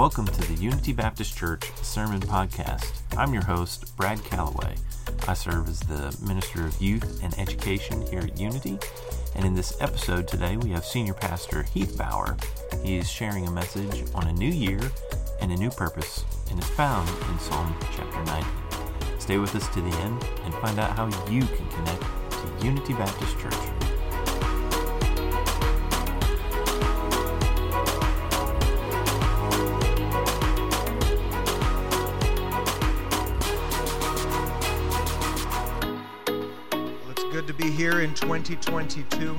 Welcome to the Unity Baptist Church Sermon Podcast. I'm your host, Brad Calloway. I serve as the Minister of Youth and Education here at Unity. And in this episode today, we have Senior Pastor Heath Bauer. He is sharing a message on a new year and a new purpose, and is found in Psalm chapter 90. Stay with us to the end and find out how you can connect to Unity Baptist Church. It's good to be here in 2022.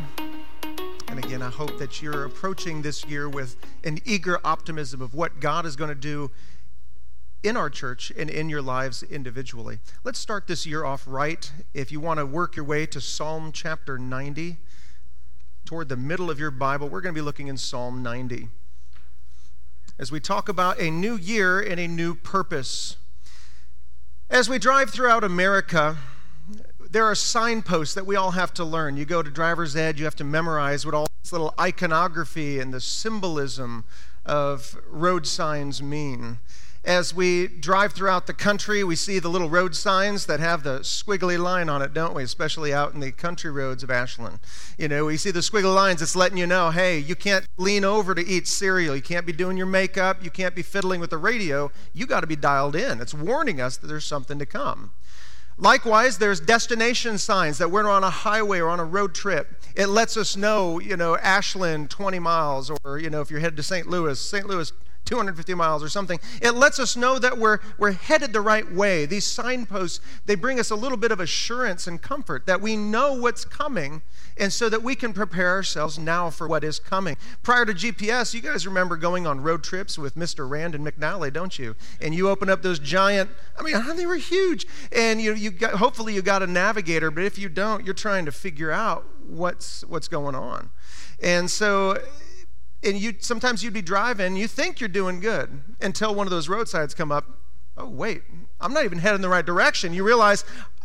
And again, I hope that you're approaching this year with an eager optimism of what God is going to do in our church and in your lives individually. Let's start this year off right. If you want to work your way to Psalm chapter 90, toward the middle of your Bible, we're going to be looking in Psalm 90. As we talk about a new year and a new purpose. As we drive throughout America, there are signposts that we all have to learn. You go to driver's ed, you have to memorize what all this little iconography and the symbolism of road signs mean. As we drive throughout the country, we see the little road signs that have the squiggly line on it, don't we? Especially out in the country roads of Ashland. You know, we see the squiggly lines. It's letting you know, hey, you can't lean over to eat cereal. You can't be doing your makeup. You can't be fiddling with the radio. You got to be dialed in. It's warning us that there's something to come. Likewise, there's destination signs that we're on a highway or on a road trip. It lets us know, you know, Ashland 20 miles, or, you know, if you're headed to St. Louis, St. Louis 250 miles or something. It lets us know that we're, we're headed the right way. These signposts, they bring us a little bit of assurance and comfort that we know what's coming and so that we can prepare ourselves now for what is coming. Prior to GPS, you guys remember going on road trips with Mr. Rand and McNally, don't you? And you open up those giant, I mean, they were huge. And you, you got, hopefully you got a navigator, but if you don't, you're trying to figure out what's, what's going on. And so and you sometimes you'd be driving, you think you're doing good until one of those roadsides come up. Oh, wait, I'm not even heading the right direction. You realize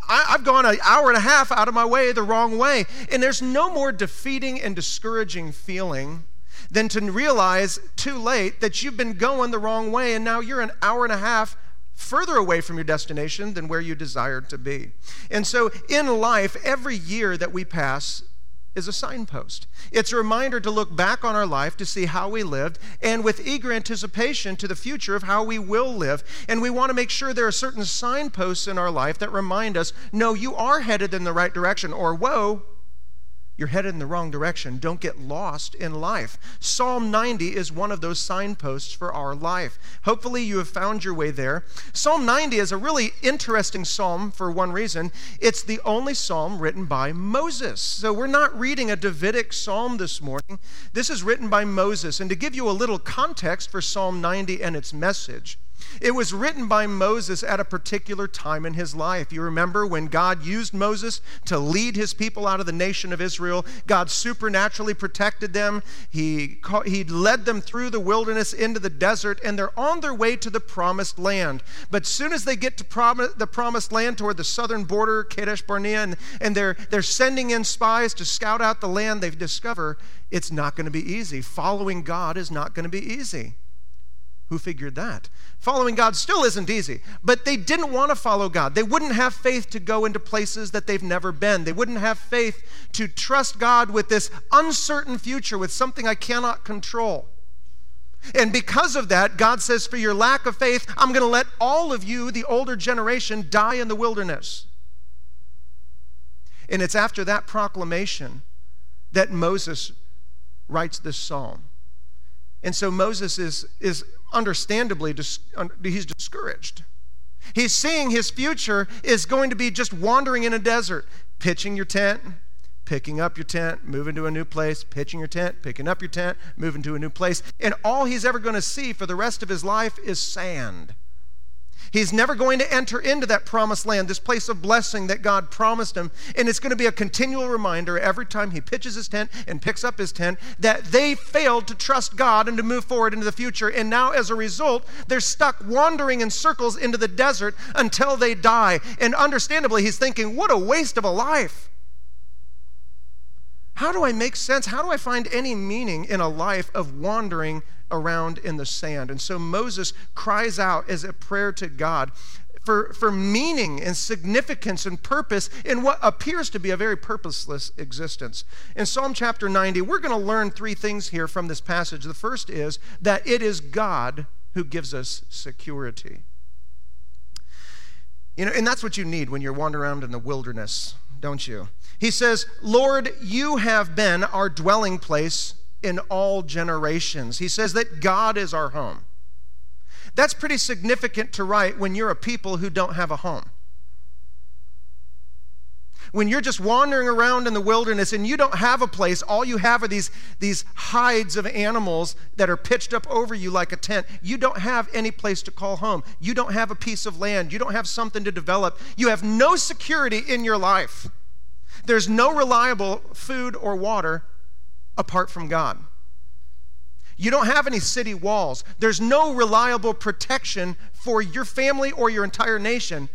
I, have gone an hour and a half out of my way the wrong way. And there's no more defeating and discouraging feeling than to realize too late that you've been going the wrong way and now you're an hour and a half further away from your destination than where you desired to be. And so in life, every year that we pass, is a signpost. It's a reminder to look back on our life to see how we lived and with eager anticipation to the future of how we will live. And we want to make sure there are certain signposts in our life that remind us no, you are headed in the right direction, or whoa, you're headed in the wrong direction. Don't get lost in life. Psalm 90 is one of those signposts for our life. Hopefully, you have found your way there. Psalm 90 is a really interesting psalm for one reason it's the only psalm written by Moses. So, we're not reading a Davidic psalm this morning. This is written by Moses. And to give you a little context for Psalm 90 and its message, it was written by Moses at a particular time in his life. You remember when God used Moses to lead his people out of the nation of Israel, God supernaturally protected them. He, he led them through the wilderness into the desert, and they're on their way to the promised land. But soon as they get to prom- the promised land toward the southern border, Kadesh Barnea, and, and they're, they're sending in spies to scout out the land, they discover it's not going to be easy. Following God is not going to be easy. Who figured that? Following God still isn't easy, but they didn't want to follow God. They wouldn't have faith to go into places that they've never been. They wouldn't have faith to trust God with this uncertain future, with something I cannot control. And because of that, God says, For your lack of faith, I'm going to let all of you, the older generation, die in the wilderness. And it's after that proclamation that Moses writes this psalm. And so Moses is, is understandably, he's discouraged. He's seeing his future is going to be just wandering in a desert, pitching your tent, picking up your tent, moving to a new place, pitching your tent, picking up your tent, moving to a new place. And all he's ever going to see for the rest of his life is sand. He's never going to enter into that promised land, this place of blessing that God promised him. And it's going to be a continual reminder every time he pitches his tent and picks up his tent that they failed to trust God and to move forward into the future. And now, as a result, they're stuck wandering in circles into the desert until they die. And understandably, he's thinking, what a waste of a life. How do I make sense? How do I find any meaning in a life of wandering around in the sand. And so Moses cries out as a prayer to God for, for meaning and significance and purpose in what appears to be a very purposeless existence. In Psalm chapter 90, we're going to learn three things here from this passage. The first is that it is God who gives us security. You know, and that's what you need when you're wandering around in the wilderness, don't you? He says, Lord, you have been our dwelling place in all generations. He says that God is our home. That's pretty significant to write when you're a people who don't have a home. When you're just wandering around in the wilderness and you don't have a place, all you have are these, these hides of animals that are pitched up over you like a tent. You don't have any place to call home. You don't have a piece of land. You don't have something to develop. You have no security in your life. There's no reliable food or water apart from God. You don't have any city walls. There's no reliable protection for your family or your entire nation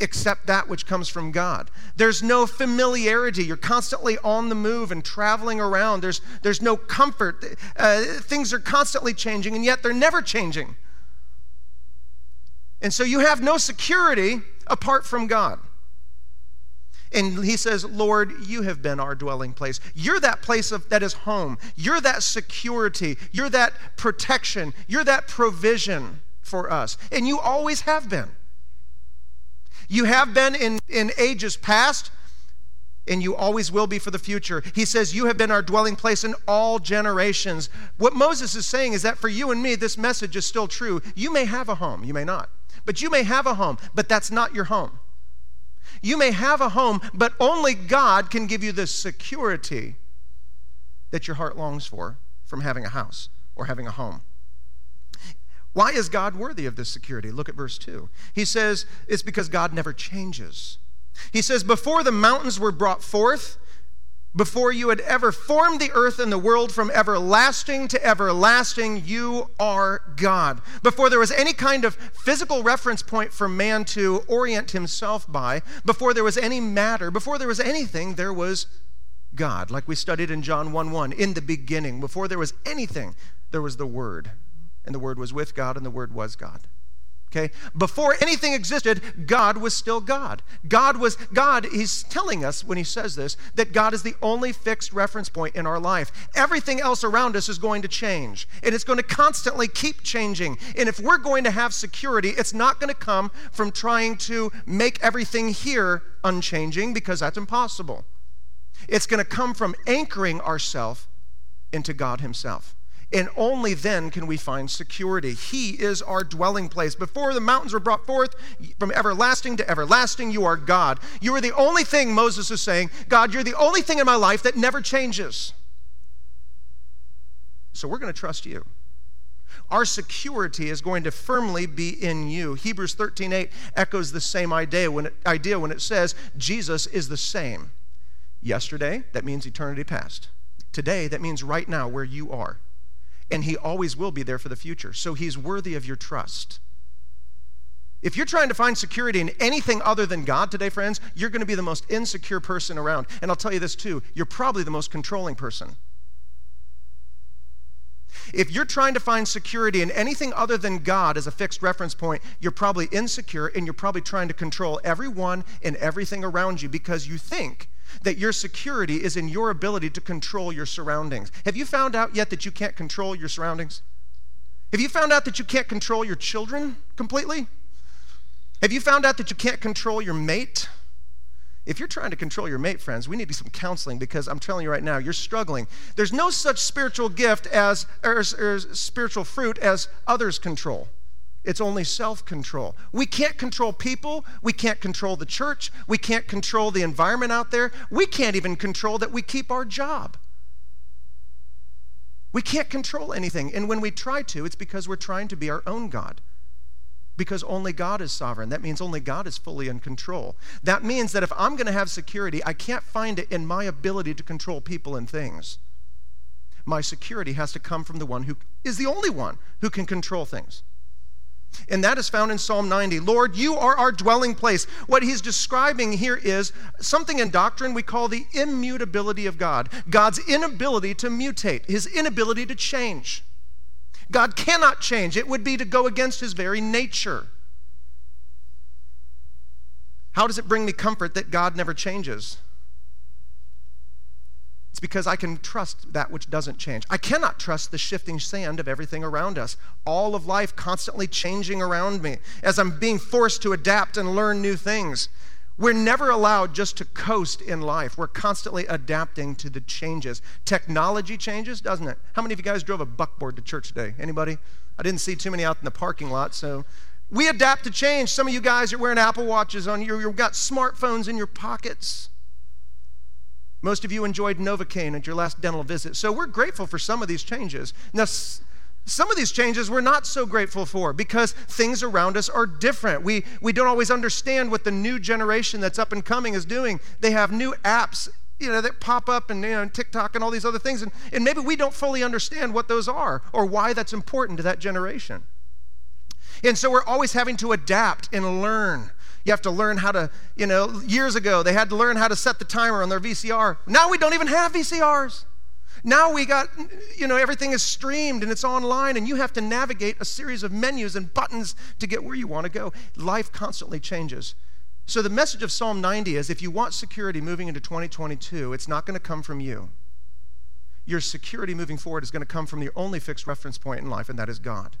except that which comes from God. There's no familiarity. You're constantly on the move and traveling around. There's, there's no comfort. Uh, things are constantly changing, and yet they're never changing. And so you have no security apart from God. And he says, Lord, you have been our dwelling place. You're that place of, that is home. You're that security. You're that protection. You're that provision for us. And you always have been. You have been in, in ages past, and you always will be for the future. He says, You have been our dwelling place in all generations. What Moses is saying is that for you and me, this message is still true. You may have a home, you may not. But you may have a home, but that's not your home. You may have a home, but only God can give you the security that your heart longs for from having a house or having a home. Why is God worthy of this security? Look at verse 2. He says, It's because God never changes. He says, Before the mountains were brought forth, before you had ever formed the earth and the world from everlasting to everlasting, you are God. Before there was any kind of physical reference point for man to orient himself by, before there was any matter, before there was anything, there was God. Like we studied in John 1 1. In the beginning, before there was anything, there was the Word. And the Word was with God, and the Word was God. Okay? Before anything existed, God was still God. God was God, he's telling us when he says this that God is the only fixed reference point in our life. Everything else around us is going to change, and it's going to constantly keep changing. And if we're going to have security, it's not going to come from trying to make everything here unchanging because that's impossible. It's going to come from anchoring ourselves into God himself. And only then can we find security. He is our dwelling place. Before the mountains were brought forth, from everlasting to everlasting, you are God. You are the only thing, Moses is saying, God, you're the only thing in my life that never changes. So we're going to trust you. Our security is going to firmly be in you. Hebrews 13:8 echoes the same idea when it, idea when it says Jesus is the same. Yesterday, that means eternity past. Today, that means right now where you are and He always will be there for the future. So He's worthy of your trust. If you're trying to find security in anything other than God today, friends, you're going to be the most insecure person around. And I'll tell you this too you're probably the most controlling person. If you're trying to find security in anything other than God as a fixed reference point, you're probably insecure and you're probably trying to control everyone and everything around you because you think that your security is in your ability to control your surroundings. Have you found out yet that you can't control your surroundings? Have you found out that you can't control your children completely? Have you found out that you can't control your mate? If you're trying to control your mate, friends, we need some counseling because I'm telling you right now, you're struggling. There's no such spiritual gift as, or, or spiritual fruit as others control. It's only self control. We can't control people. We can't control the church. We can't control the environment out there. We can't even control that we keep our job. We can't control anything. And when we try to, it's because we're trying to be our own God. because only God is sovereign. That means only God is fully in control. That means that if I'm going to have security, I can't find it in my ability to control people and things. My security has to come from the one who is the only one who can control things. And that is found in Psalm 90. Lord, you are our dwelling place. What he's describing here is something in doctrine we call the immutability of God, God's inability to mutate, his inability to change. God cannot change. It would be to go against his very nature. How does it bring me comfort that God never changes? It's because I can trust that which doesn't change. I cannot trust the shifting sand of everything around us. All of life constantly changing around me as I'm being forced to adapt and learn new things. We're never allowed just to coast in life. We're constantly adapting to the changes. Technology changes, doesn't it? How many of you guys drove a buckboard to church today? Anybody? I didn't see too many out in the parking lot, so we adapt to change. Some of you guys are wearing Apple Watches on you. You've got smartphones in your pockets. Most of you enjoyed Novocaine at your last dental visit. So we're grateful for some of these changes. Now, some of these changes we're not so grateful for because things around us are different. We, we don't always understand what the new generation that's up and coming is doing. They have new apps you know, that pop up and you know, TikTok and all these other things. And, and maybe we don't fully understand what those are or why that's important to that generation. And so we're always having to adapt and learn. You have to learn how to, you know, years ago they had to learn how to set the timer on their VCR. Now we don't even have VCRs. Now we got, you know, everything is streamed and it's online, and you have to navigate a series of menus and buttons to get where you want to go. Life constantly changes. So the message of Psalm 90 is if you want security moving into 2022, it's not going to come from you. Your security moving forward is going to come from the only fixed reference point in life, and that is God.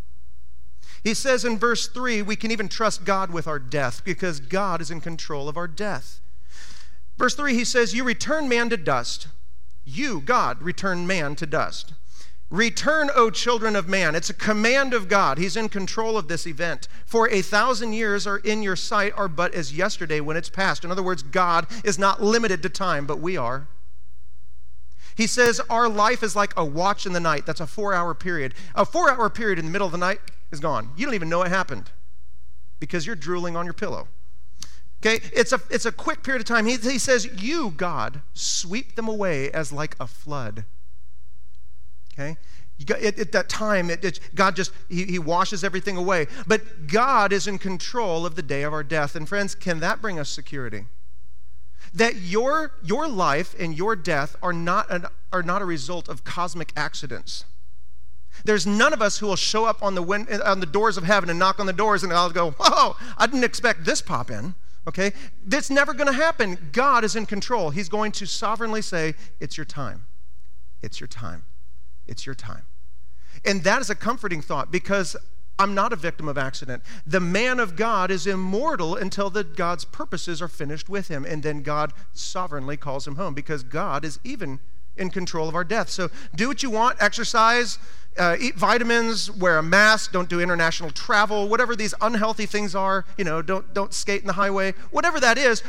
He says in verse 3 we can even trust God with our death because God is in control of our death. Verse 3, he says, You return man to dust. You, God, return man to dust. Return, O children of man. It's a command of God. He's in control of this event. For a thousand years are in your sight are but as yesterday when it's past. In other words, God is not limited to time, but we are. He says our life is like a watch in the night. That's a four hour period. A four hour period in the middle of the night is gone. You don't even know it happened because you're drooling on your pillow. Okay, it's a, it's a quick period of time. He, he says, You, God, sweep them away as like a flood. Okay? Got, at, at, that time, it, it, God just, he, he washes everything away. But God is in control of the day of our death. And friends, can that bring us security? That your, your life and your death are not, an, are not a result of cosmic accidents. There's none of us who will show up on the, win- uh, on the doors of heaven and knock on the doors and I'll go, whoa, I didn't expect this pop in. Okay? That's never going to happen. God is in control. He's going to sovereignly say, It's your time. It's your time. It's your time. And that is a comforting thought because I'm not a victim of accident. The man of God is immortal until the God's purposes are finished with him. And then God sovereignly calls him home because God is even in control of our death. So do what you want, exercise, uh, eat vitamins, wear a mask, don't do international travel, whatever these unhealthy things are, you know, don't, don't skate in the highway, whatever that is.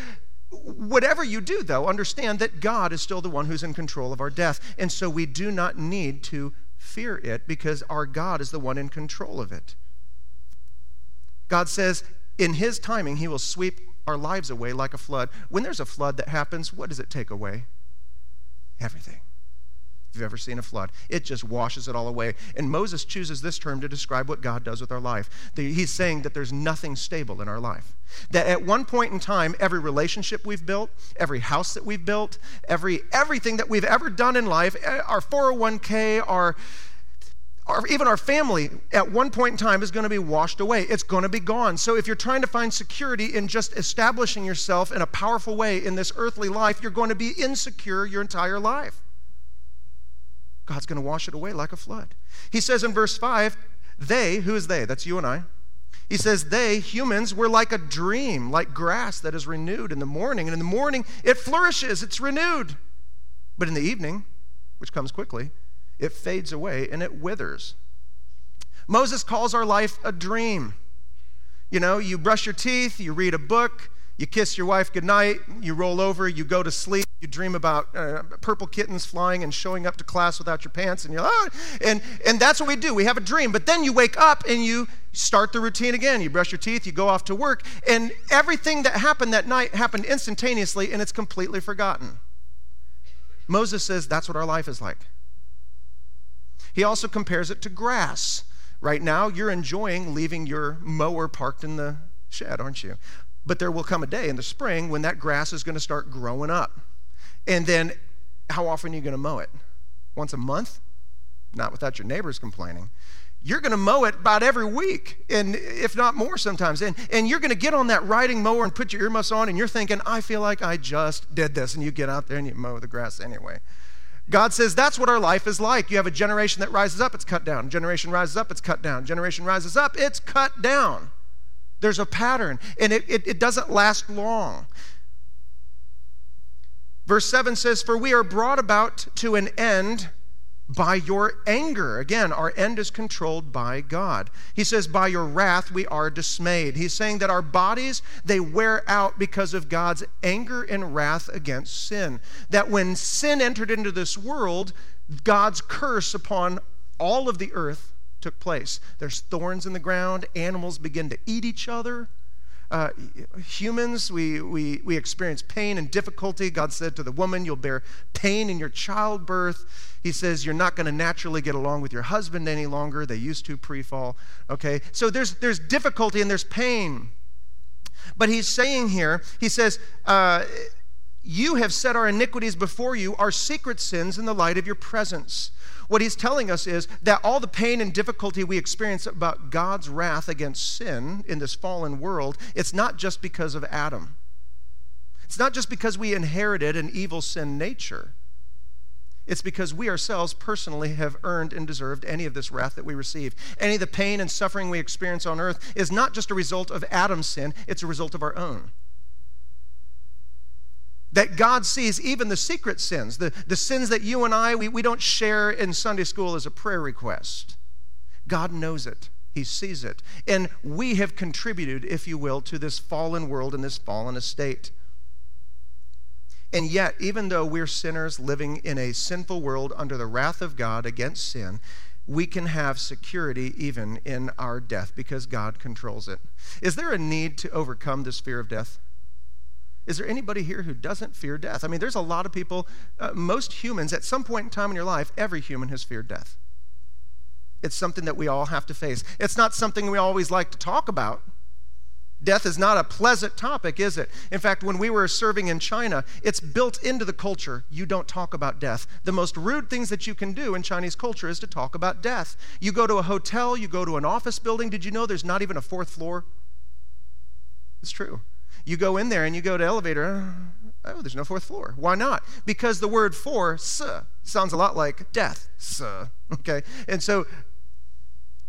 Whatever you do, though, understand that God is still the one who's in control of our death. And so we do not need to fear it because our God is the one in control of it. God says, in His timing, He will sweep our lives away like a flood. When there's a flood that happens, what does it take away? Everything If you've ever seen a flood. It just washes it all away. And Moses chooses this term to describe what God does with our life. He's saying that there's nothing stable in our life. That at one point in time, every relationship we've built, every house that we've built, every everything that we've ever done in life, eh, our 401k, our our, even our family at one point in time is going to be washed away. It's going to be gone. So if you're trying to find security in just establishing yourself in a powerful way in this earthly life, you're going to be insecure your entire life. God's going to wash it away like a flood. He says in verse 5, they, who is they? That's you and I. He says, they, humans, were like a dream, like grass that is renewed in the morning. And in the morning, it flourishes, it's renewed. But in the evening, which comes quickly, it fades away and it withers. Moses calls our life a dream. You know, you brush your teeth, you read a book, You kiss your wife goodnight, you roll over, you go to sleep, you dream about uh, purple kittens flying and showing up to class without your pants, and you're oh, and and that's what we do. We have a dream, but then you wake up and you start the routine again. You brush your teeth, you go off to work, and everything that happened that night happened instantaneously, and it's completely forgotten. Moses says that's what our life is like. He also compares it to grass. Right now, you're enjoying leaving your mower parked in the shed, aren't you? But there will come a day in the spring when that grass is going to start growing up. And then how often are you going to mow it? Once a month? Not without your neighbors complaining. You're going to mow it about every week, and if not more sometimes. And, and you're going to get on that riding mower and put your earmuffs on, and you're thinking, I feel like I just did this. And you get out there and you mow the grass anyway. God says that's what our life is like. You have a generation that rises up, it's cut down. Generation rises up, it's cut down. Generation rises up, it's cut down. There's a pattern, and it, it, it doesn't last long. Verse 7 says, For we are brought about to an end by your anger. Again, our end is controlled by God. He says, By your wrath we are dismayed. He's saying that our bodies, they wear out because of God's anger and wrath against sin. That when sin entered into this world, God's curse upon all of the earth took place. There's thorns in the ground, animals begin to eat each other. Uh, humans, we, we, we experience pain and difficulty. God said to the woman, You'll bear pain in your childbirth. He says, You're not going to naturally get along with your husband any longer. They used to pre fall. Okay? So there's, there's difficulty and there's pain. But he's saying here, He says, uh, You have set our iniquities before you, our secret sins in the light of your presence. What he's telling us is that all the pain and difficulty we experience about God's wrath against sin in this fallen world, it's not just because of Adam. It's not just because we inherited an evil sin nature. It's because we ourselves personally have earned and deserved any of this wrath that we receive. Any of the pain and suffering we experience on earth is not just a result of Adam's sin, it's a result of our own that God sees even the secret sins, the, the sins that you and I, we, we don't share in Sunday school as a prayer request. God knows it. He sees it. And we have contributed, if you will, to this fallen world and this fallen estate. And yet, even though we're sinners living in a sinful world under the wrath of God against sin, we can have security even in our death because God controls it. Is there a need to overcome this fear of death? Is there anybody here who doesn't fear death? I mean, there's a lot of people, uh, most humans, at some point in time in your life, every human has feared death. It's something that we all have to face. It's not something we always like to talk about. Death is not a pleasant topic, is it? In fact, when we were serving in China, it's built into the culture. You don't talk about death. The most rude things that you can do in Chinese culture is to talk about death. You go to a hotel, you go to an office building. Did you know there's not even a fourth floor? It's true. You go in there and you go to elevator. Oh, there's no fourth floor. Why not? Because the word for, sounds a lot like death. Okay? And so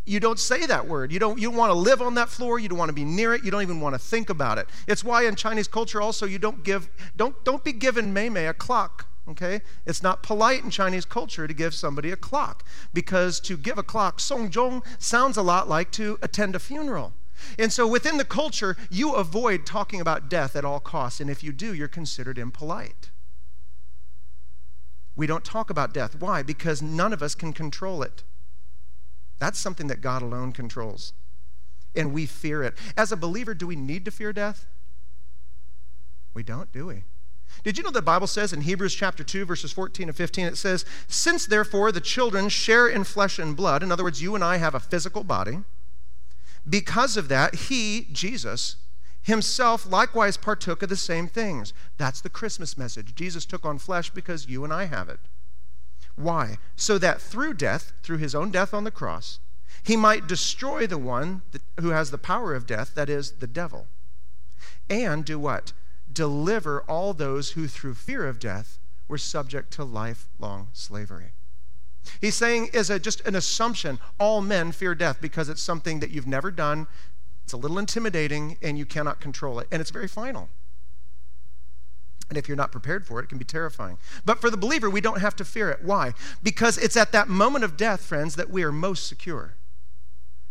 you don't say that word. You don't, you don't want to live on that floor. You don't want to be near it. You don't even want to think about it. It's why in Chinese culture also you don't give, don't, don't be given Mei Mei a clock. Okay? It's not polite in Chinese culture to give somebody a clock because to give a clock, song zhong, sounds a lot like to attend a funeral. And so within the culture, you avoid talking about death at all costs. And if you do, you're considered impolite. We don't talk about death. Why? Because none of us can control it. That's something that God alone controls. And we fear it. As a believer, do we need to fear death? We don't, do we? Did you know the Bible says in Hebrews chapter 2, verses 14 and 15, it says, Since therefore the children share in flesh and blood, in other words, you and I have a physical body, because of that, he, Jesus, himself likewise partook of the same things. That's the Christmas message. Jesus took on flesh because you and I have it. Why? So that through death, through his own death on the cross, he might destroy the one that, who has the power of death, that is, the devil. And do what? Deliver all those who through fear of death were subject to lifelong slavery. He's saying, is a, just an assumption, all men fear death because it's something that you've never done, it's a little intimidating, and you cannot control it. And it's very final. And if you're not prepared for it, it can be terrifying. But for the believer, we don't have to fear it. Why? Because it's at that moment of death, friends, that we are most secure.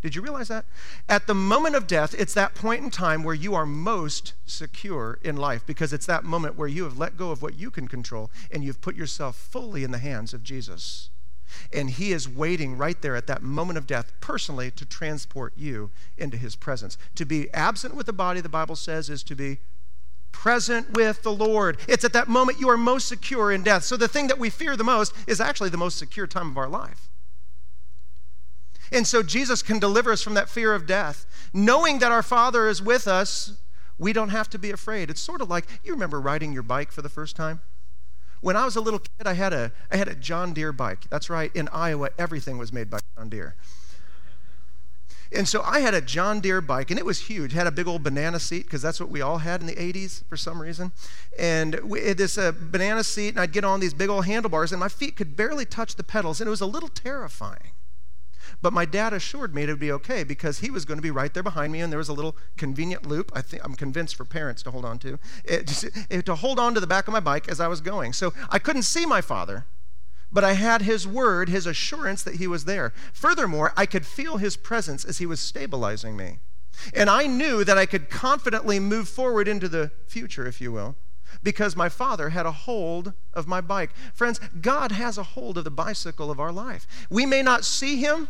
Did you realize that? At the moment of death, it's that point in time where you are most secure in life because it's that moment where you have let go of what you can control and you've put yourself fully in the hands of Jesus. And he is waiting right there at that moment of death personally to transport you into his presence. To be absent with the body, the Bible says, is to be present with the Lord. It's at that moment you are most secure in death. So the thing that we fear the most is actually the most secure time of our life. And so Jesus can deliver us from that fear of death. Knowing that our Father is with us, we don't have to be afraid. It's sort of like you remember riding your bike for the first time? When I was a little kid, I had a, I had a John Deere bike. That's right, in Iowa, everything was made by John Deere. And so I had a John Deere bike, and it was huge. It had a big old banana seat because that's what we all had in the 80s for some reason. And we had this uh, banana seat, and I'd get on these big old handlebars, and my feet could barely touch the pedals, and it was a little terrifying. But my dad assured me it would be okay because he was going to be right there behind me, and there was a little convenient loop. I think I'm convinced for parents to hold on to, it, just, it, to hold on to the back of my bike as I was going. So I couldn't see my father, but I had his word, his assurance that he was there. Furthermore, I could feel his presence as he was stabilizing me. And I knew that I could confidently move forward into the future, if you will, because my father had a hold of my bike. Friends, God has a hold of the bicycle of our life. We may not see him,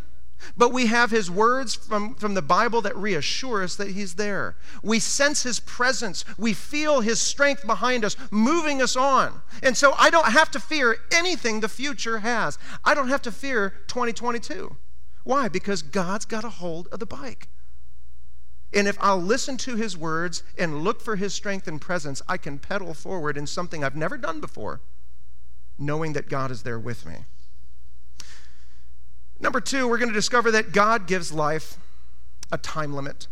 but we have his words from, from the Bible that reassure us that he's there. We sense his presence. We feel his strength behind us, moving us on. And so I don't have to fear anything the future has. I don't have to fear 2022. Why? Because God's got a hold of the bike. And if I'll listen to his words and look for his strength and presence, I can pedal forward in something I've never done before, knowing that God is there with me. Number two, we're going to discover that God gives life a time limit.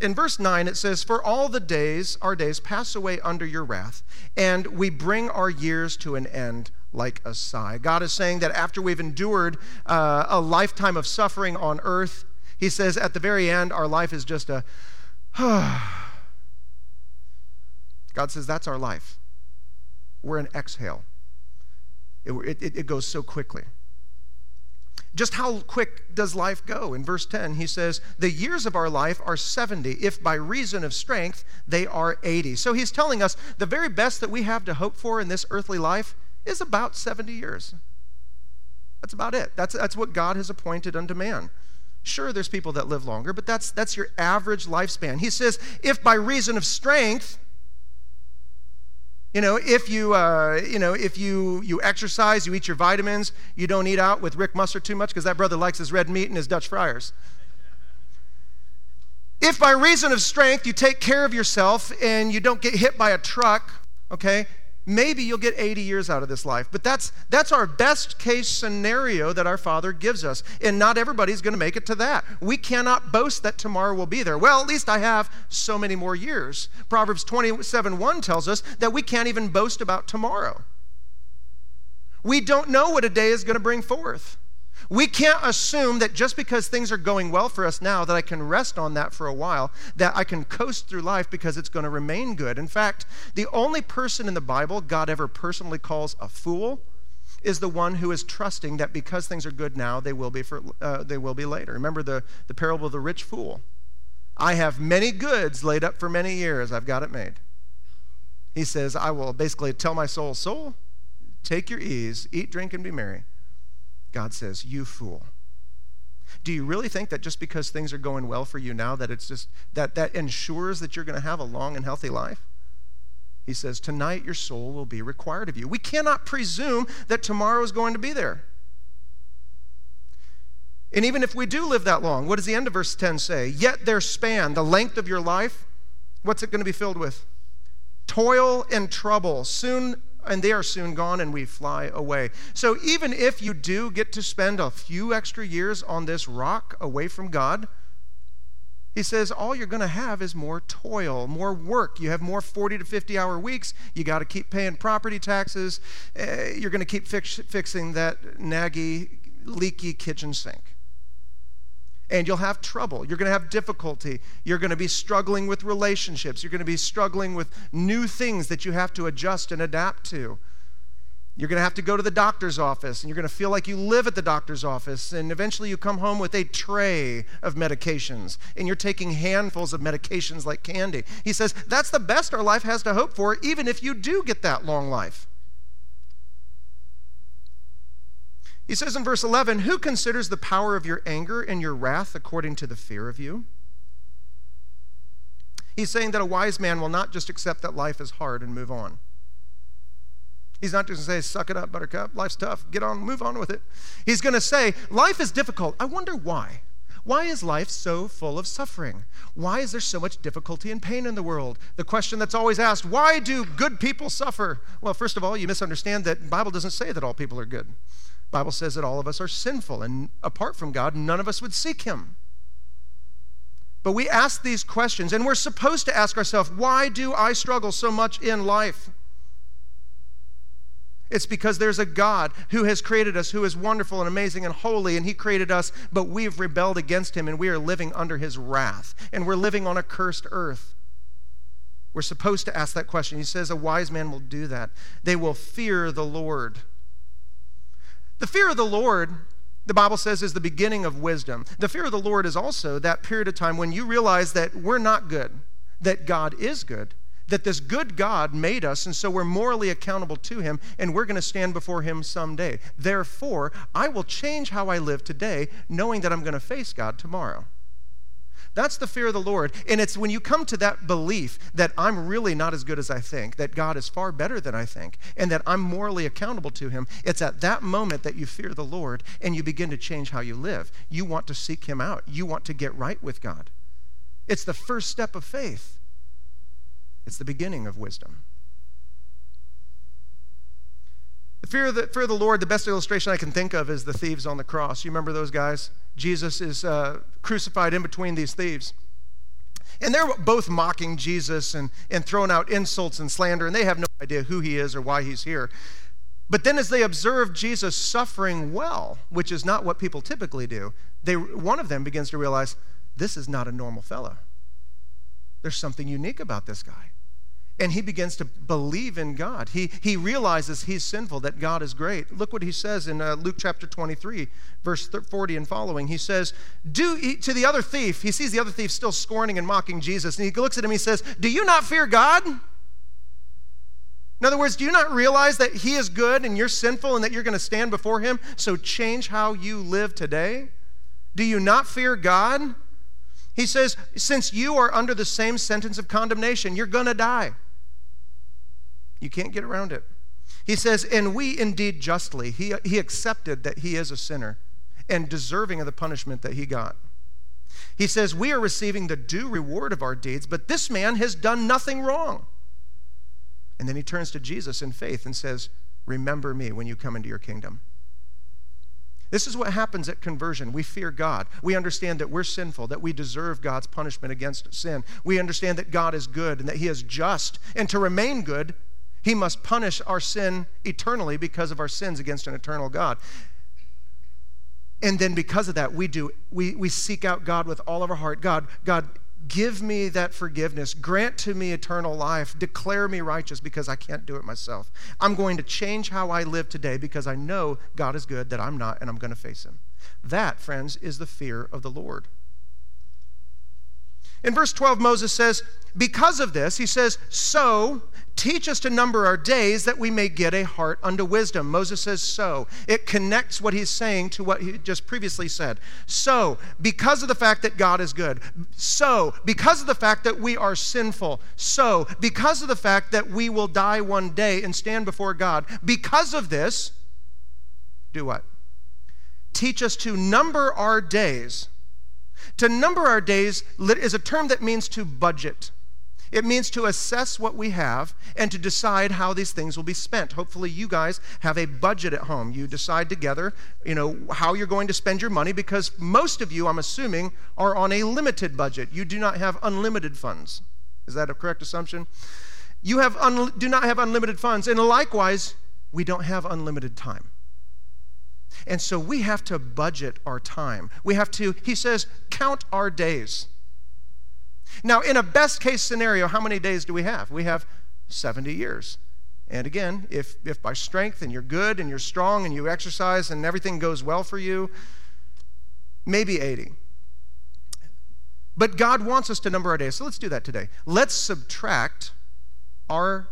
In verse 9, it says, For all the days, our days, pass away under your wrath, and we bring our years to an end like a sigh. God is saying that after we've endured uh, a lifetime of suffering on earth, He says at the very end, our life is just a. God says that's our life. We're an exhale, it, it, it goes so quickly. Just how quick does life go? In verse 10, he says, The years of our life are 70, if by reason of strength they are 80. So he's telling us the very best that we have to hope for in this earthly life is about 70 years. That's about it. That's, that's what God has appointed unto man. Sure, there's people that live longer, but that's, that's your average lifespan. He says, If by reason of strength, you know, if you, uh, you know, if you, you exercise, you eat your vitamins, you don't eat out with Rick Mustard too much because that brother likes his red meat and his Dutch fryers. If by reason of strength you take care of yourself and you don't get hit by a truck, okay, maybe you'll get 80 years out of this life. But that's, that's our best case scenario that our Father gives us. And not everybody's going to make it to that. We cannot boast that tomorrow will be there. Well, at least I have so many more years. Proverbs 27 1 tells us that we can't even boast about tomorrow. We don't know what a day is going to bring forth. We can't assume that just because things are going well for us now, that I can rest on that for a while, that I can coast through life because it's going to remain good. In fact, the only person in the Bible God ever personally calls a fool is the one who is trusting that because things are good now, they will be, for, uh, they will be later. Remember the, the parable of the rich fool. I have many goods laid up for many years. I've got it made. He says, I will basically tell my soul, soul, take your ease, eat, drink, and be merry. God says, You fool. Do you really think that just because things are going well for you now that it's just that that ensures that you're going to have a long and healthy life? He says, Tonight your soul will be required of you. We cannot presume that tomorrow is going to be there. And even if we do live that long, what does the end of verse 10 say? Yet their span, the length of your life, what's it going to be filled with? Toil and trouble. Soon and they are soon gone and we fly away. So even if you do get to spend a few extra years on this rock away from God, he says all you're going to have is more toil, more work. You have more 40 to 50 hour weeks. You got to keep paying property taxes. Uh, you're going to keep fix, fixing that naggy, leaky kitchen sink and you'll have trouble. You're going to have difficulty. You're going to be struggling with relationships. You're going to be struggling with new things that you have to adjust and adapt to. You're going to have to go to the doctor's office, and you're going to feel like you live at the doctor's office. And eventually, you come home with a tray of medications, and you're taking handfuls of medications like candy. He says that's the best our life has to hope for, even if you do get that long life. He says in verse 11, Who considers the power of your anger and your wrath according to the fear of you? He's saying that a wise man will not just accept that life is hard and move on. He's not just going to say, suck it up, buttercup. Life's tough. Get on, move on with it. He's going to say, life is difficult. I wonder why. Why is life so full of suffering? Why is there so much difficulty and pain in the world? The question that's always asked, why do good people suffer? Well, first of all, you misunderstand that the Bible doesn't say that all people are good. Bible says that all of us are sinful, and apart from God, none of us would seek him. But we ask these questions, and we're supposed to ask ourselves, why do I struggle so much in life? It's because there's a God who has created us, who is wonderful and amazing and holy, and He created us, but we've rebelled against Him and we are living under His wrath, and we're living on a cursed earth. We're supposed to ask that question. He says a wise man will do that. They will fear the Lord. The fear of the Lord, the Bible says, is the beginning of wisdom. The fear of the Lord is also that period of time when you realize that we're not good, that God is good, that this good God made us, and so we're morally accountable to Him, and we're going to stand before Him someday. Therefore, I will change how I live today, knowing that I'm going to face God tomorrow. That's the fear of the Lord. And it's when you come to that belief that I'm really not as good as I think, that God is far better than I think, and that I'm morally accountable to Him, it's at that moment that you fear the Lord and you begin to change how you live. You want to seek Him out, you want to get right with God. It's the first step of faith. It's the beginning of wisdom. The fear of the, fear of the Lord, the best illustration I can think of is the thieves on the cross. You remember those guys? Jesus is uh, crucified in between these thieves. And they're both mocking Jesus and, and throwing out insults and slander, and they have no idea who he is or why he's here. But then, as they observe Jesus suffering well, which is not what people typically do, they, one of them begins to realize this is not a normal fellow. There's something unique about this guy and he begins to believe in God. He, he realizes he's sinful, that God is great. Look what he says in uh, Luke chapter 23, verse 40 and following. He says, Do to the other thief, he sees the other thief still scorning and mocking Jesus, and he looks at him, he says, Do you not fear God? In other words, do you not realize that he is good and you're sinful and that you're going to stand before him? So change how you live today? Do you not fear God? He says, Since you are under the same sentence of condemnation, you're going to die. You can't get around it. He says, And we indeed justly, he, he accepted that he is a sinner and deserving of the punishment that he got. He says, We are receiving the due reward of our deeds, but this man has done nothing wrong. And then he turns to Jesus in faith and says, Remember me when you come into your kingdom. This is what happens at conversion. We fear God. We understand that we're sinful, that we deserve God's punishment against sin. We understand that God is good and that He is just. And to remain good, he must punish our sin eternally because of our sins against an eternal God. And then because of that, we do we, we seek out God with all of our heart. God, God, give me that forgiveness. Grant to me eternal life. Declare me righteous because I can't do it myself. I'm going to change how I live today because I know God is good, that I'm not, and I'm going to face him. That, friends, is the fear of the Lord. In verse 12, Moses says, Because of this, he says, So Teach us to number our days that we may get a heart unto wisdom. Moses says, so. It connects what he's saying to what he just previously said. So, because of the fact that God is good. So, because of the fact that we are sinful. So, because of the fact that we will die one day and stand before God. Because of this, do what? Teach us to number our days. To number our days is a term that means to budget. It means to assess what we have and to decide how these things will be spent. Hopefully you guys have a budget at home. You decide together, you know, how you're going to spend your money because most of you, I'm assuming, are on a limited budget. You do not have unlimited funds. Is that a correct assumption? You have un- do not have unlimited funds and likewise, we don't have unlimited time. And so we have to budget our time. We have to, he says, count our days. Now, in a best case scenario, how many days do we have? We have 70 years. And again, if, if by strength and you're good and you're strong and you exercise and everything goes well for you, maybe 80. But God wants us to number our days. So let's do that today. Let's subtract our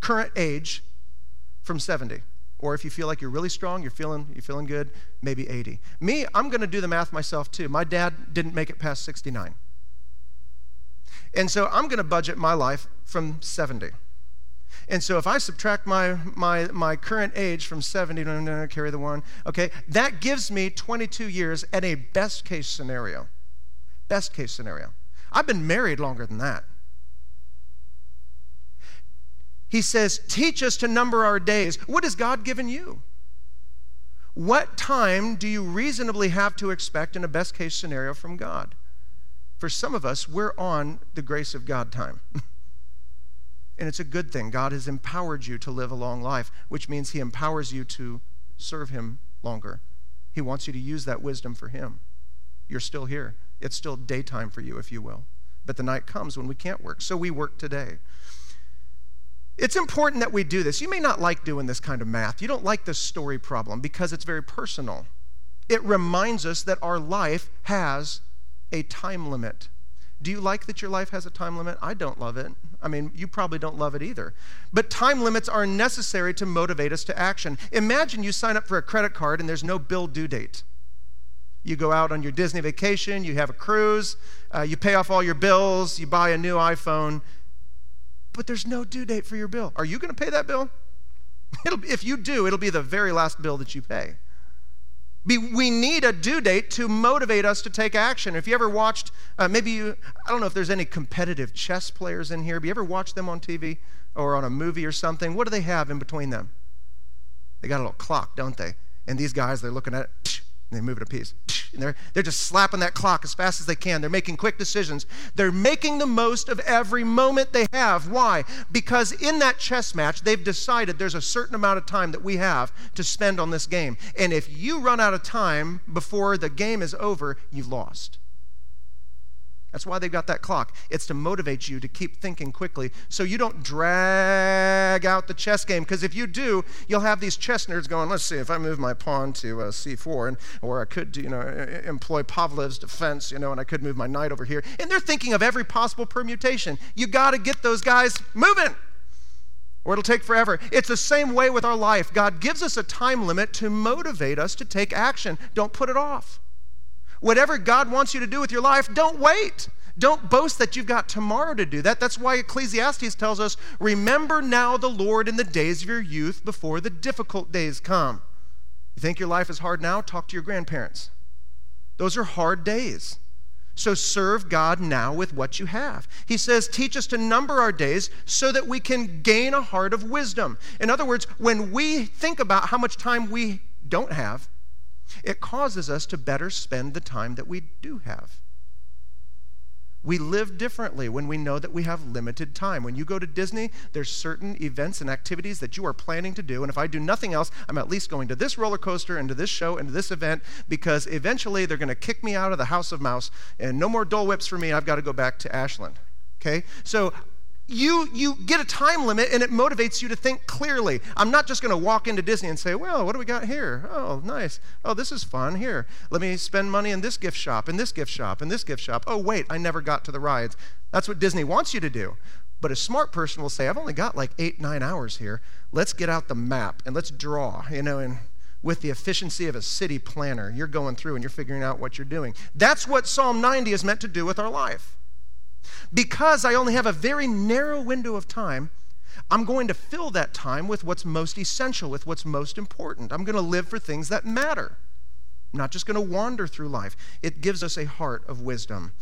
current age from 70. Or if you feel like you're really strong, you're feeling, you're feeling good, maybe 80. Me, I'm going to do the math myself too. My dad didn't make it past 69. And so I'm going to budget my life from 70. And so if I subtract my, my, my current age from 70, no, no, no, carry the one, okay, that gives me 22 years at a best case scenario. Best case scenario. I've been married longer than that. He says, Teach us to number our days. What has God given you? What time do you reasonably have to expect in a best case scenario from God? For some of us, we're on the grace of God time. and it's a good thing. God has empowered you to live a long life, which means He empowers you to serve Him longer. He wants you to use that wisdom for Him. You're still here. It's still daytime for you, if you will. But the night comes when we can't work. So we work today. It's important that we do this. You may not like doing this kind of math. You don't like this story problem because it's very personal. It reminds us that our life has a time limit. Do you like that your life has a time limit? I don't love it. I mean, you probably don't love it either. But time limits are necessary to motivate us to action. Imagine you sign up for a credit card and there's no bill due date. You go out on your Disney vacation, you have a cruise, uh, you pay off all your bills, you buy a new iPhone, but there's no due date for your bill. Are you going to pay that bill? It'll, if you do, it'll be the very last bill that you pay. We need a due date to motivate us to take action. If you ever watched, uh, maybe you, I don't know if there's any competitive chess players in here, but you ever watched them on TV or on a movie or something? What do they have in between them? They got a little clock, don't they? And these guys, they're looking at it, and they move it a piece. And they're, they're just slapping that clock as fast as they can. They're making quick decisions. They're making the most of every moment they have. Why? Because in that chess match, they've decided there's a certain amount of time that we have to spend on this game. And if you run out of time before the game is over, you've lost. That's why they've got that clock. It's to motivate you to keep thinking quickly so you don't drag out the chess game. Because if you do, you'll have these chess nerds going, let's see, if I move my pawn to uh, c4, and, or I could, you know, employ Pavlov's defense, you know, and I could move my knight over here. And they're thinking of every possible permutation. You got to get those guys moving or it'll take forever. It's the same way with our life. God gives us a time limit to motivate us to take action. Don't put it off. Whatever God wants you to do with your life, don't wait. Don't boast that you've got tomorrow to do that. That's why Ecclesiastes tells us remember now the Lord in the days of your youth before the difficult days come. You think your life is hard now? Talk to your grandparents. Those are hard days. So serve God now with what you have. He says, Teach us to number our days so that we can gain a heart of wisdom. In other words, when we think about how much time we don't have, it causes us to better spend the time that we do have. We live differently when we know that we have limited time. When you go to Disney, there's certain events and activities that you are planning to do. And if I do nothing else, I'm at least going to this roller coaster and to this show and to this event because eventually they're going to kick me out of the House of Mouse and no more Dole Whips for me. I've got to go back to Ashland. Okay? So you, you get a time limit and it motivates you to think clearly. I'm not just going to walk into Disney and say, well, what do we got here? Oh, nice. Oh, this is fun. Here, let me spend money in this gift shop, in this gift shop, in this gift shop. Oh, wait, I never got to the rides. That's what Disney wants you to do. But a smart person will say, I've only got like eight, nine hours here. Let's get out the map and let's draw, you know, and with the efficiency of a city planner, you're going through and you're figuring out what you're doing. That's what Psalm 90 is meant to do with our life. Because I only have a very narrow window of time, I'm going to fill that time with what's most essential, with what's most important. I'm going to live for things that matter. I'm not just going to wander through life. It gives us a heart of wisdom.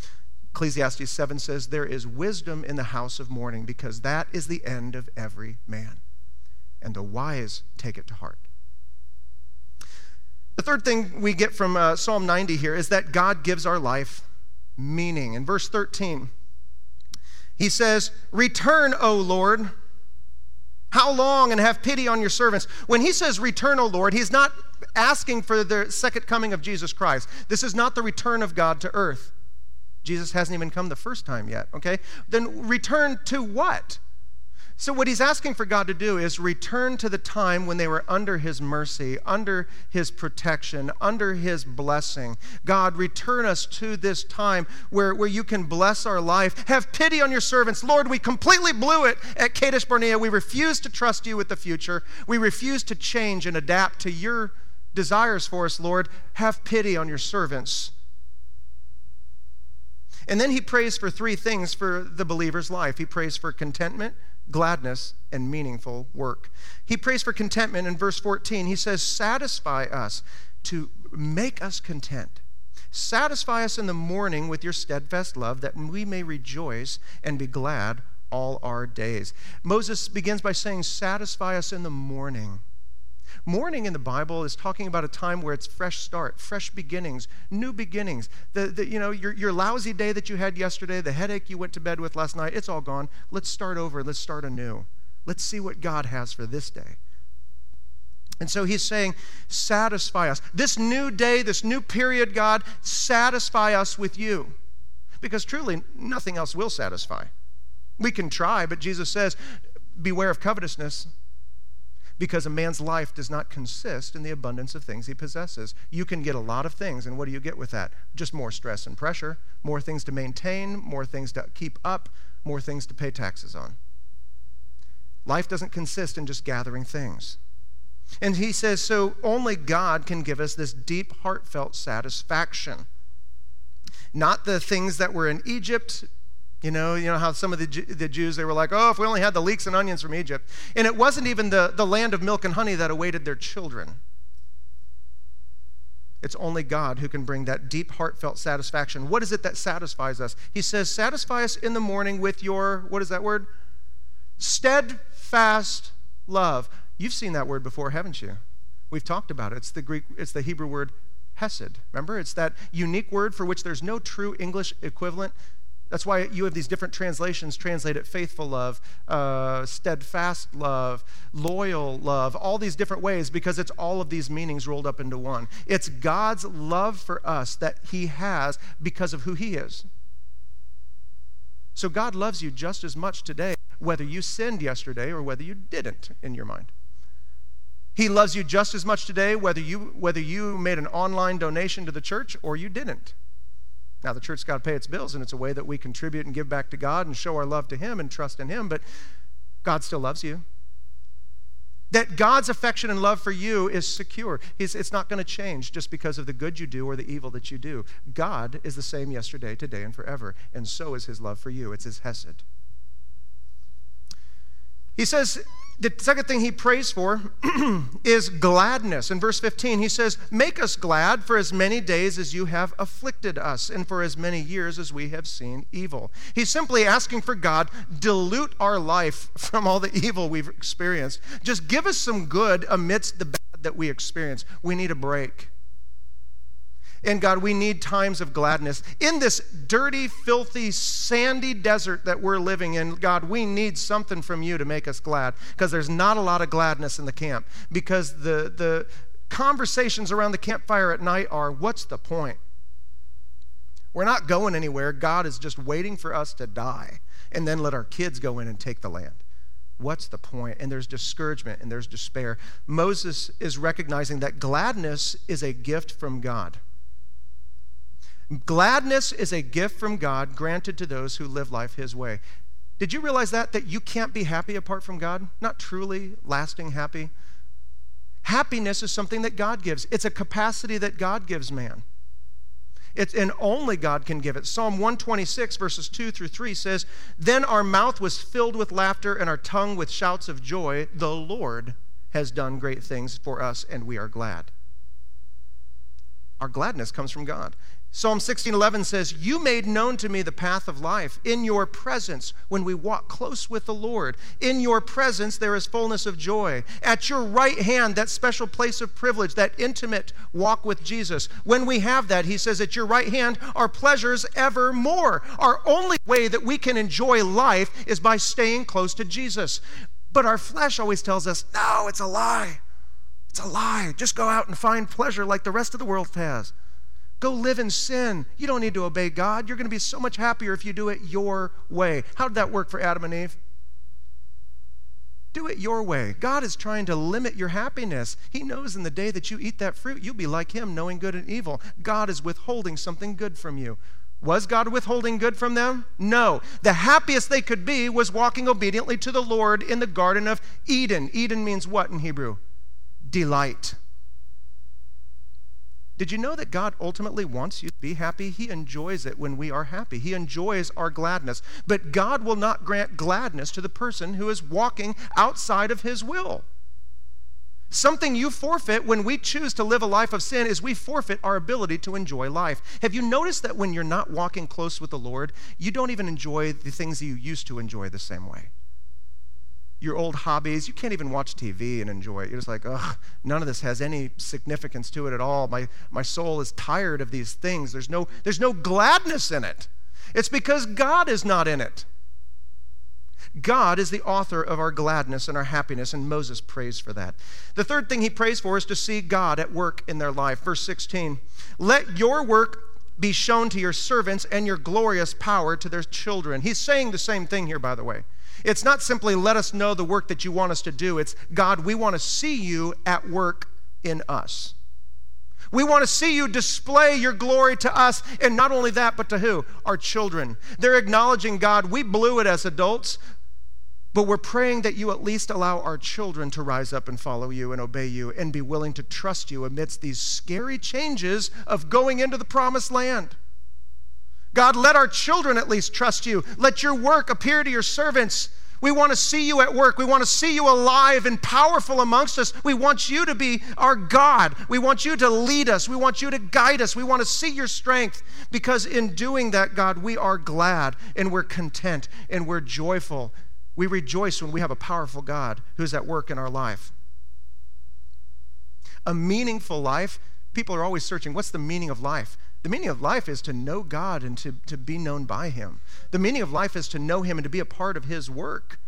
Ecclesiastes 7 says, There is wisdom in the house of mourning, because that is the end of every man. And the wise take it to heart. The third thing we get from uh, Psalm 90 here is that God gives our life meaning. In verse 13, he says, Return, O Lord. How long and have pity on your servants? When he says return, O Lord, he's not asking for the second coming of Jesus Christ. This is not the return of God to earth. Jesus hasn't even come the first time yet, okay? Then return to what? So, what he's asking for God to do is return to the time when they were under his mercy, under his protection, under his blessing. God, return us to this time where, where you can bless our life. Have pity on your servants. Lord, we completely blew it at Kadesh Barnea. We refuse to trust you with the future. We refuse to change and adapt to your desires for us, Lord. Have pity on your servants. And then he prays for three things for the believer's life he prays for contentment gladness, and meaningful work. He prays for contentment in verse 14. He says, Satisfy us to make us content. Satisfy us in the morning with your steadfast love, that we may rejoice and be glad all our days. Moses begins by saying, Satisfy us in the morning. Morning in the Bible is talking about a time where it's fresh start, fresh beginnings, new beginnings. The, the, you know, your, your lousy day that you had yesterday, the headache you went to bed with last night, it's all gone. Let's start over. Let's start anew. Let's see what God has for this day. And so he's saying, satisfy us. This new day, this new period, God, satisfy us with you. Because truly, nothing else will satisfy. We can try, but Jesus says, beware of covetousness because a man's life does not consist in the abundance of things he possesses. You can get a lot of things, and what do you get with that? Just more stress and pressure, more things to maintain, more things to keep up, more things to pay taxes on. Life doesn't consist in just gathering things. And he says, so only God can give us this deep, heartfelt satisfaction. Not the things that were in Egypt, you know, you know how some of the, the Jews, they were like, oh, if we only had the leeks and onions from Egypt. And it wasn't even the, the land of milk and honey that awaited their children. It's only God who can bring that deep, heartfelt satisfaction. What is it that satisfies us? He says, satisfy us in the morning with your, what is that word? Steadfast love. You've seen that word before, haven't you? We've talked about it. It's the Greek, it's the Hebrew word hesed. Remember? It's that unique word for which there's no true English equivalent. That's why you have these different translations translate it faithful love, uh, steadfast love, loyal love, all these different ways because it's all of these meanings rolled up into one. It's God's love for us that He has because of who He is. So God loves you just as much today, whether you sinned yesterday or whether you didn't in your mind. He loves you just as much today, whether you, whether you made an online donation to the church or you didn't. Now, the church's got to pay its bills, and it's a way that we contribute and give back to God and show our love to Him and trust in Him, but God still loves you. That God's affection and love for you is secure. He's, it's not going to change just because of the good you do or the evil that you do. God is the same yesterday, today, and forever, and so is His love for you. It's His Hesed. He says, the second thing he prays for is gladness. In verse 15, he says, Make us glad for as many days as you have afflicted us, and for as many years as we have seen evil. He's simply asking for God, dilute our life from all the evil we've experienced. Just give us some good amidst the bad that we experience. We need a break. And God, we need times of gladness. In this dirty, filthy, sandy desert that we're living in, God, we need something from you to make us glad because there's not a lot of gladness in the camp. Because the, the conversations around the campfire at night are what's the point? We're not going anywhere. God is just waiting for us to die and then let our kids go in and take the land. What's the point? And there's discouragement and there's despair. Moses is recognizing that gladness is a gift from God. Gladness is a gift from God granted to those who live life His way. Did you realize that? That you can't be happy apart from God? Not truly lasting happy? Happiness is something that God gives, it's a capacity that God gives man. It's, and only God can give it. Psalm 126, verses 2 through 3 says, Then our mouth was filled with laughter and our tongue with shouts of joy. The Lord has done great things for us, and we are glad. Our gladness comes from God. Psalm 16:11 says, "You made known to me the path of life. In your presence, when we walk close with the Lord, in your presence there is fullness of joy. At your right hand, that special place of privilege, that intimate walk with Jesus. When we have that, he says, at your right hand are pleasures evermore. Our only way that we can enjoy life is by staying close to Jesus. But our flesh always tells us, "No, it's a lie. It's a lie. Just go out and find pleasure like the rest of the world has." Go live in sin. You don't need to obey God. You're going to be so much happier if you do it your way. How did that work for Adam and Eve? Do it your way. God is trying to limit your happiness. He knows in the day that you eat that fruit, you'll be like Him, knowing good and evil. God is withholding something good from you. Was God withholding good from them? No. The happiest they could be was walking obediently to the Lord in the Garden of Eden. Eden means what in Hebrew? Delight. Did you know that God ultimately wants you to be happy? He enjoys it when we are happy. He enjoys our gladness. But God will not grant gladness to the person who is walking outside of His will. Something you forfeit when we choose to live a life of sin is we forfeit our ability to enjoy life. Have you noticed that when you're not walking close with the Lord, you don't even enjoy the things you used to enjoy the same way? Your old hobbies. You can't even watch TV and enjoy it. You're just like, ugh, none of this has any significance to it at all. My, my soul is tired of these things. There's no, there's no gladness in it. It's because God is not in it. God is the author of our gladness and our happiness, and Moses prays for that. The third thing he prays for is to see God at work in their life. Verse 16 Let your work be shown to your servants and your glorious power to their children. He's saying the same thing here, by the way. It's not simply let us know the work that you want us to do. It's God, we want to see you at work in us. We want to see you display your glory to us, and not only that, but to who? Our children. They're acknowledging, God, we blew it as adults, but we're praying that you at least allow our children to rise up and follow you and obey you and be willing to trust you amidst these scary changes of going into the promised land. God, let our children at least trust you. Let your work appear to your servants. We want to see you at work. We want to see you alive and powerful amongst us. We want you to be our God. We want you to lead us. We want you to guide us. We want to see your strength because in doing that, God, we are glad and we're content and we're joyful. We rejoice when we have a powerful God who's at work in our life. A meaningful life, people are always searching what's the meaning of life? The meaning of life is to know God and to, to be known by Him. The meaning of life is to know Him and to be a part of His work.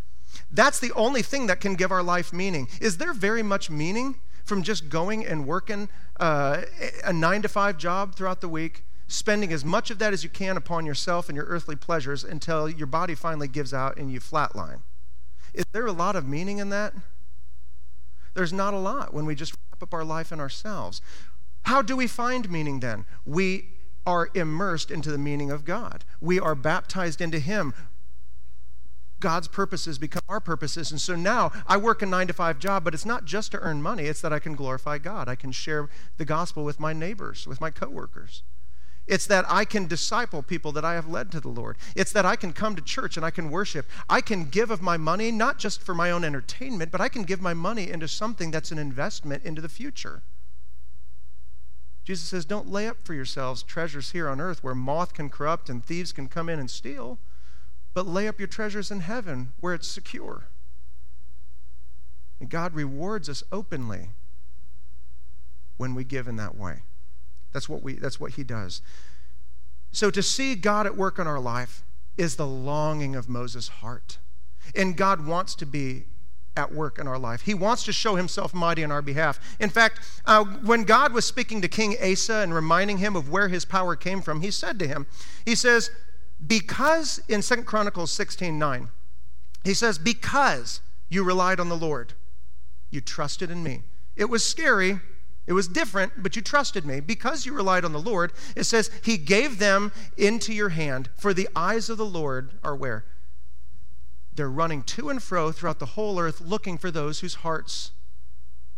That's the only thing that can give our life meaning. Is there very much meaning from just going and working uh, a nine to five job throughout the week, spending as much of that as you can upon yourself and your earthly pleasures until your body finally gives out and you flatline? Is there a lot of meaning in that? There's not a lot when we just wrap up our life in ourselves. How do we find meaning then? We are immersed into the meaning of God. We are baptized into Him. God's purposes become our purposes. And so now I work a nine to five job, but it's not just to earn money, it's that I can glorify God. I can share the gospel with my neighbors, with my coworkers. It's that I can disciple people that I have led to the Lord. It's that I can come to church and I can worship. I can give of my money, not just for my own entertainment, but I can give my money into something that's an investment into the future. Jesus says, Don't lay up for yourselves treasures here on earth where moth can corrupt and thieves can come in and steal, but lay up your treasures in heaven where it's secure. And God rewards us openly when we give in that way. That's what, we, that's what He does. So to see God at work in our life is the longing of Moses' heart. And God wants to be at work in our life. He wants to show himself mighty on our behalf. In fact, uh, when God was speaking to King Asa and reminding him of where his power came from, he said to him, He says, because in Second Chronicles 16 9, he says, because you relied on the Lord, you trusted in me. It was scary, it was different, but you trusted me. Because you relied on the Lord, it says, He gave them into your hand, for the eyes of the Lord are where? They're running to and fro throughout the whole earth looking for those whose hearts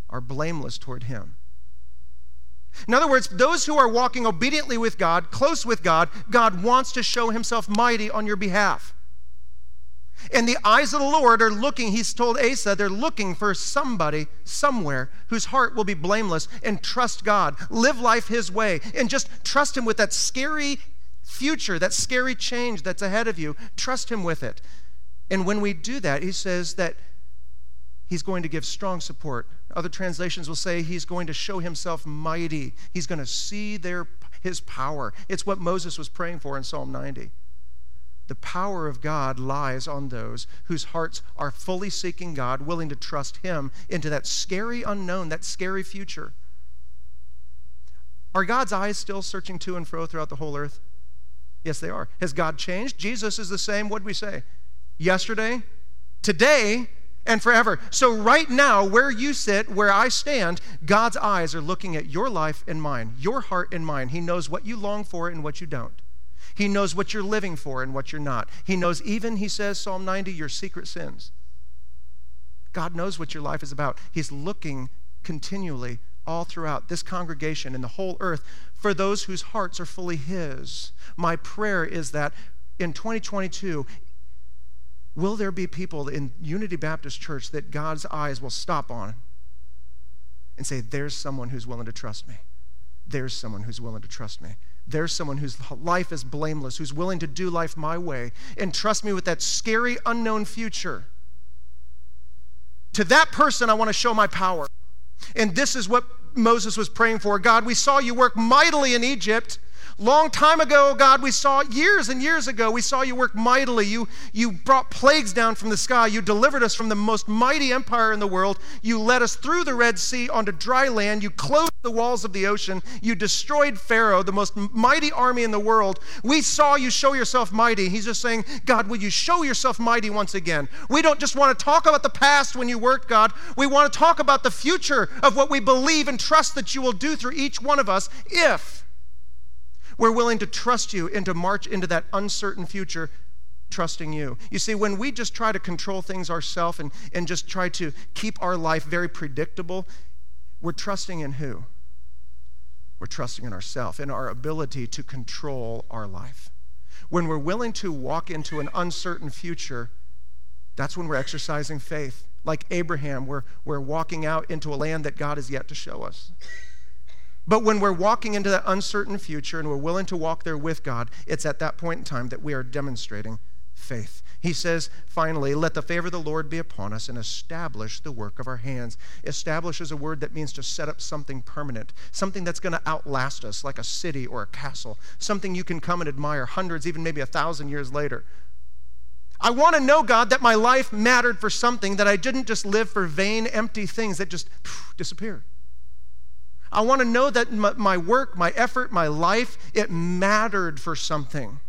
are blameless toward Him. In other words, those who are walking obediently with God, close with God, God wants to show Himself mighty on your behalf. And the eyes of the Lord are looking, he's told Asa, they're looking for somebody somewhere whose heart will be blameless and trust God. Live life his way and just trust him with that scary future, that scary change that's ahead of you. Trust him with it. And when we do that, he says that he's going to give strong support. Other translations will say he's going to show himself mighty. He's going to see their, his power. It's what Moses was praying for in Psalm 90. The power of God lies on those whose hearts are fully seeking God, willing to trust Him into that scary unknown, that scary future. Are God's eyes still searching to and fro throughout the whole earth? Yes, they are. Has God changed? Jesus is the same. What did we say? yesterday, today, and forever. So, right now, where you sit, where I stand, God's eyes are looking at your life and mine, your heart and mine. He knows what you long for and what you don't. He knows what you're living for and what you're not. He knows even, he says, Psalm 90, your secret sins. God knows what your life is about. He's looking continually all throughout this congregation and the whole earth for those whose hearts are fully His. My prayer is that in 2022, will there be people in Unity Baptist Church that God's eyes will stop on and say, There's someone who's willing to trust me? There's someone who's willing to trust me. There's someone whose life is blameless, who's willing to do life my way and trust me with that scary, unknown future. To that person, I want to show my power. And this is what Moses was praying for. God, we saw you work mightily in Egypt. Long time ago, God, we saw years and years ago, we saw you work mightily. You, you brought plagues down from the sky. You delivered us from the most mighty empire in the world. You led us through the Red Sea onto dry land. You closed the walls of the ocean. You destroyed Pharaoh, the most mighty army in the world. We saw you show yourself mighty. He's just saying, God, will you show yourself mighty once again? We don't just want to talk about the past when you worked, God. We want to talk about the future of what we believe and trust that you will do through each one of us if we're willing to trust you and to march into that uncertain future trusting you. You see, when we just try to control things ourselves and, and just try to keep our life very predictable, we're trusting in who? We're trusting in ourselves, in our ability to control our life. When we're willing to walk into an uncertain future, that's when we're exercising faith. Like Abraham, we're, we're walking out into a land that God has yet to show us. But when we're walking into that uncertain future and we're willing to walk there with God, it's at that point in time that we are demonstrating faith. He says, finally, let the favor of the Lord be upon us and establish the work of our hands. Establish is a word that means to set up something permanent, something that's going to outlast us, like a city or a castle, something you can come and admire hundreds, even maybe a thousand years later. I want to know, God, that my life mattered for something, that I didn't just live for vain, empty things that just phew, disappear. I want to know that my work, my effort, my life, it mattered for something.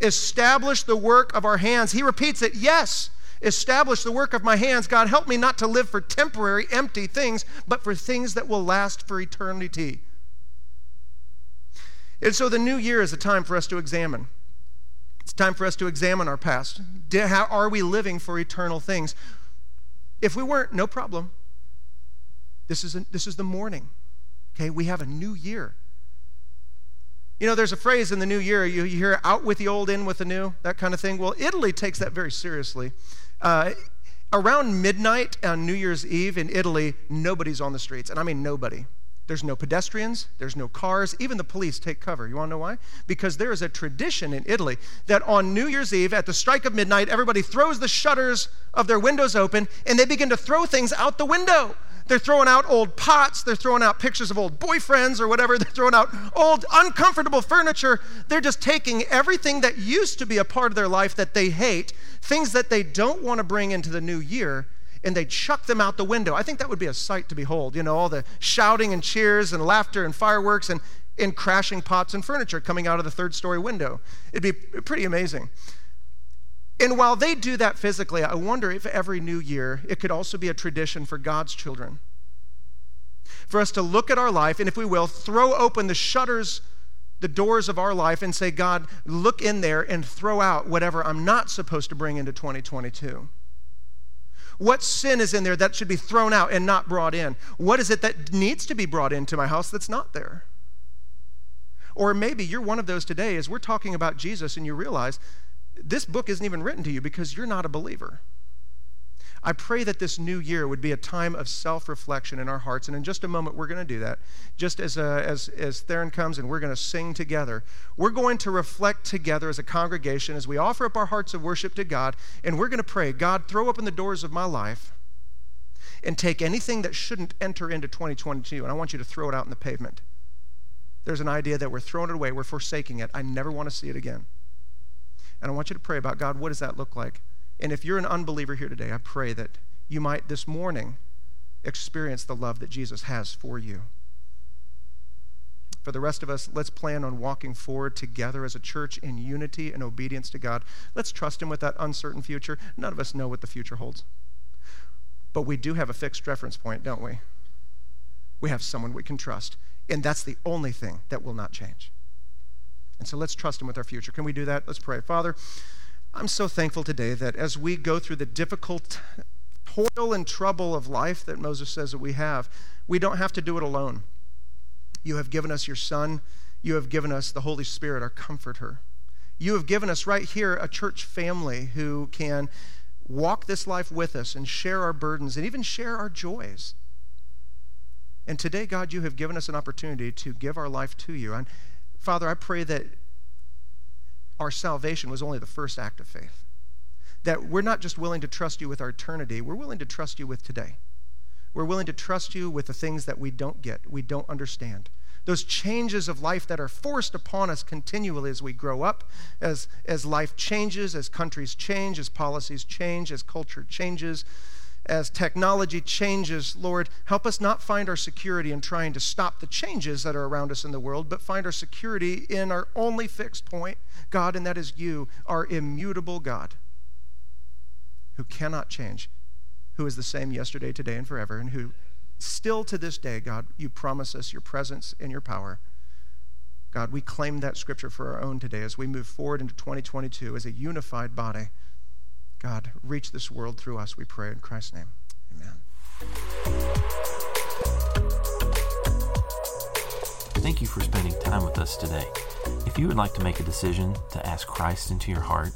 Establish the work of our hands. He repeats it, yes, establish the work of my hands. God, help me not to live for temporary, empty things, but for things that will last for eternity. And so the new year is a time for us to examine. It's time for us to examine our past. How are we living for eternal things? If we weren't, no problem. This is, a, this is the morning. Okay, we have a new year. You know, there's a phrase in the new year, you, you hear out with the old, in with the new, that kind of thing. Well, Italy takes that very seriously. Uh, around midnight on New Year's Eve in Italy, nobody's on the streets. And I mean nobody. There's no pedestrians, there's no cars, even the police take cover. You want to know why? Because there is a tradition in Italy that on New Year's Eve, at the strike of midnight, everybody throws the shutters of their windows open and they begin to throw things out the window. They're throwing out old pots. They're throwing out pictures of old boyfriends or whatever. They're throwing out old, uncomfortable furniture. They're just taking everything that used to be a part of their life that they hate, things that they don't want to bring into the new year, and they chuck them out the window. I think that would be a sight to behold. You know, all the shouting and cheers and laughter and fireworks and, and crashing pots and furniture coming out of the third story window. It'd be pretty amazing. And while they do that physically, I wonder if every new year it could also be a tradition for God's children. For us to look at our life and, if we will, throw open the shutters, the doors of our life and say, God, look in there and throw out whatever I'm not supposed to bring into 2022. What sin is in there that should be thrown out and not brought in? What is it that needs to be brought into my house that's not there? Or maybe you're one of those today as we're talking about Jesus and you realize this book isn't even written to you because you're not a believer. I pray that this new year would be a time of self reflection in our hearts. And in just a moment, we're going to do that. Just as, uh, as, as Theron comes and we're going to sing together, we're going to reflect together as a congregation as we offer up our hearts of worship to God. And we're going to pray God, throw open the doors of my life and take anything that shouldn't enter into 2022. And I want you to throw it out in the pavement. There's an idea that we're throwing it away, we're forsaking it. I never want to see it again. And I want you to pray about God, what does that look like? And if you're an unbeliever here today, I pray that you might this morning experience the love that Jesus has for you. For the rest of us, let's plan on walking forward together as a church in unity and obedience to God. Let's trust Him with that uncertain future. None of us know what the future holds. But we do have a fixed reference point, don't we? We have someone we can trust. And that's the only thing that will not change. And so let's trust Him with our future. Can we do that? Let's pray. Father, I'm so thankful today that as we go through the difficult toil and trouble of life that Moses says that we have, we don't have to do it alone. You have given us your Son. You have given us the Holy Spirit, our comforter. You have given us right here a church family who can walk this life with us and share our burdens and even share our joys. And today, God, you have given us an opportunity to give our life to you. And Father, I pray that our salvation was only the first act of faith. That we're not just willing to trust you with our eternity, we're willing to trust you with today. We're willing to trust you with the things that we don't get, we don't understand. Those changes of life that are forced upon us continually as we grow up, as, as life changes, as countries change, as policies change, as culture changes, as technology changes, Lord, help us not find our security in trying to stop the changes that are around us in the world, but find our security in our only fixed point, God, and that is you, our immutable God, who cannot change who is the same yesterday, today, and forever, and who still to this day, God, you promise us your presence and your power. God, we claim that scripture for our own today as we move forward into 2022 as a unified body. God, reach this world through us, we pray in Christ's name. Amen. Thank you for spending time with us today. If you would like to make a decision to ask Christ into your heart,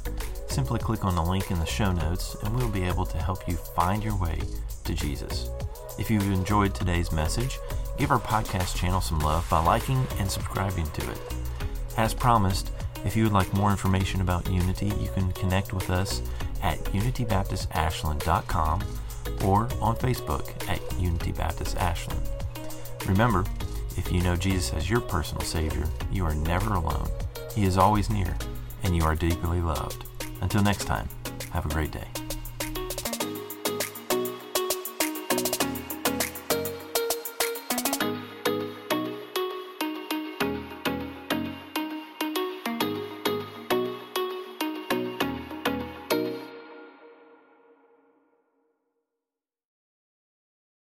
simply click on the link in the show notes and we'll be able to help you find your way to Jesus. If you've enjoyed today's message, give our podcast channel some love by liking and subscribing to it. As promised, if you would like more information about Unity, you can connect with us at unitybaptistashland.com or on Facebook at Unity Baptist Ashland. Remember, if you know Jesus as your personal Savior, you are never alone. He is always near, and you are deeply loved. Until next time, have a great day.